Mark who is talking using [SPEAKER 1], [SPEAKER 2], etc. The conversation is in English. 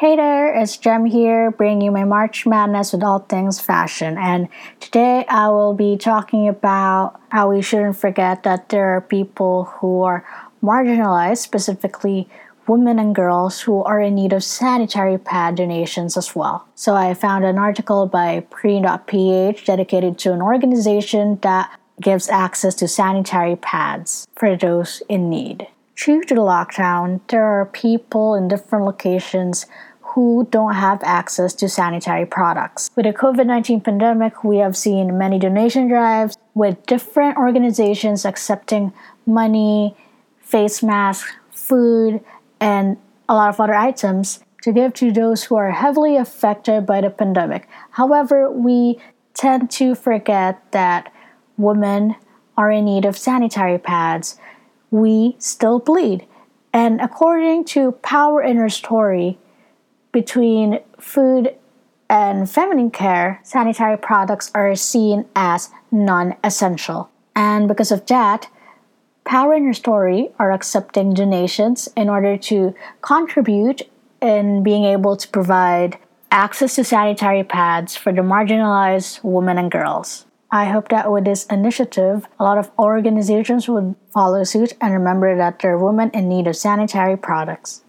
[SPEAKER 1] Hey there, it's Jem here, bringing you my March Madness with all things fashion. And today I will be talking about how we shouldn't forget that there are people who are marginalized, specifically women and girls who are in need of sanitary pad donations as well. So I found an article by Preen.ph dedicated to an organization that gives access to sanitary pads for those in need. Due to the lockdown, there are people in different locations who don't have access to sanitary products. With the COVID 19 pandemic, we have seen many donation drives with different organizations accepting money, face masks, food, and a lot of other items to give to those who are heavily affected by the pandemic. However, we tend to forget that women are in need of sanitary pads. We still bleed. And according to Power Inner Story, between food and feminine care, sanitary products are seen as non essential. And because of that, Power Inner Story are accepting donations in order to contribute in being able to provide access to sanitary pads for the marginalized women and girls. I hope that with this initiative, a lot of organizations would follow suit and remember that there are women in need of sanitary products.